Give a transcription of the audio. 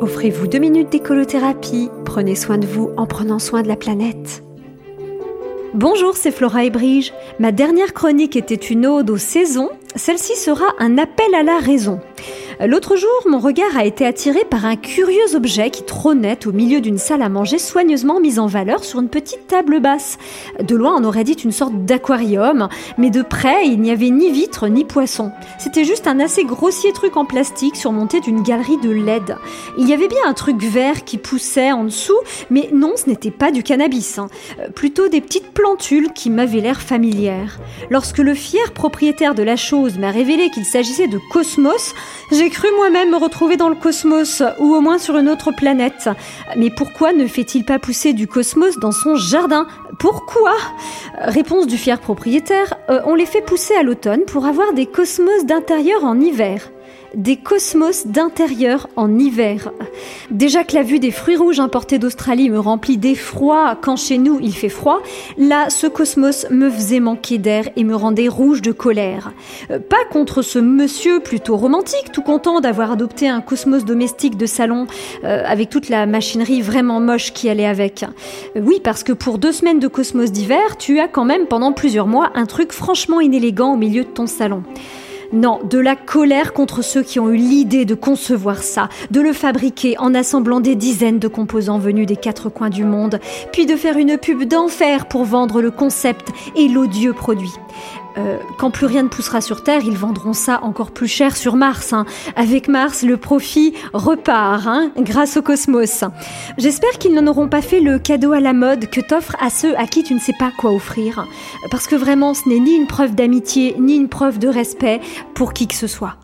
Offrez-vous deux minutes d'écolothérapie. Prenez soin de vous en prenant soin de la planète. Bonjour, c'est Flora et Brige. Ma dernière chronique était une ode aux saisons. Celle-ci sera un appel à la raison. L'autre jour, mon regard a été attiré par un curieux objet qui trônait au milieu d'une salle à manger soigneusement mise en valeur sur une petite table basse. De loin, on aurait dit une sorte d'aquarium, mais de près, il n'y avait ni vitre ni poisson. C'était juste un assez grossier truc en plastique surmonté d'une galerie de LED. Il y avait bien un truc vert qui poussait en dessous, mais non, ce n'était pas du cannabis. Hein. Euh, plutôt des petites plantules qui m'avaient l'air familières. Lorsque le fier propriétaire de la chose m'a révélé qu'il s'agissait de Cosmos, j'ai j'ai cru moi-même me retrouver dans le cosmos, ou au moins sur une autre planète. Mais pourquoi ne fait-il pas pousser du cosmos dans son jardin? Pourquoi? Réponse du fier propriétaire, euh, on les fait pousser à l'automne pour avoir des cosmos d'intérieur en hiver des cosmos d'intérieur en hiver. Déjà que la vue des fruits rouges importés d'Australie me remplit d'effroi quand chez nous il fait froid, là ce cosmos me faisait manquer d'air et me rendait rouge de colère. Euh, pas contre ce monsieur plutôt romantique, tout content d'avoir adopté un cosmos domestique de salon euh, avec toute la machinerie vraiment moche qui allait avec. Euh, oui, parce que pour deux semaines de cosmos d'hiver, tu as quand même pendant plusieurs mois un truc franchement inélégant au milieu de ton salon. Non, de la colère contre ceux qui ont eu l'idée de concevoir ça, de le fabriquer en assemblant des dizaines de composants venus des quatre coins du monde, puis de faire une pub d'enfer pour vendre le concept et l'odieux produit. Euh, quand plus rien ne poussera sur Terre, ils vendront ça encore plus cher sur Mars. Hein. Avec Mars, le profit repart hein, grâce au cosmos. J'espère qu'ils n'en auront pas fait le cadeau à la mode que t'offres à ceux à qui tu ne sais pas quoi offrir. Parce que vraiment, ce n'est ni une preuve d'amitié, ni une preuve de respect pour qui que ce soit.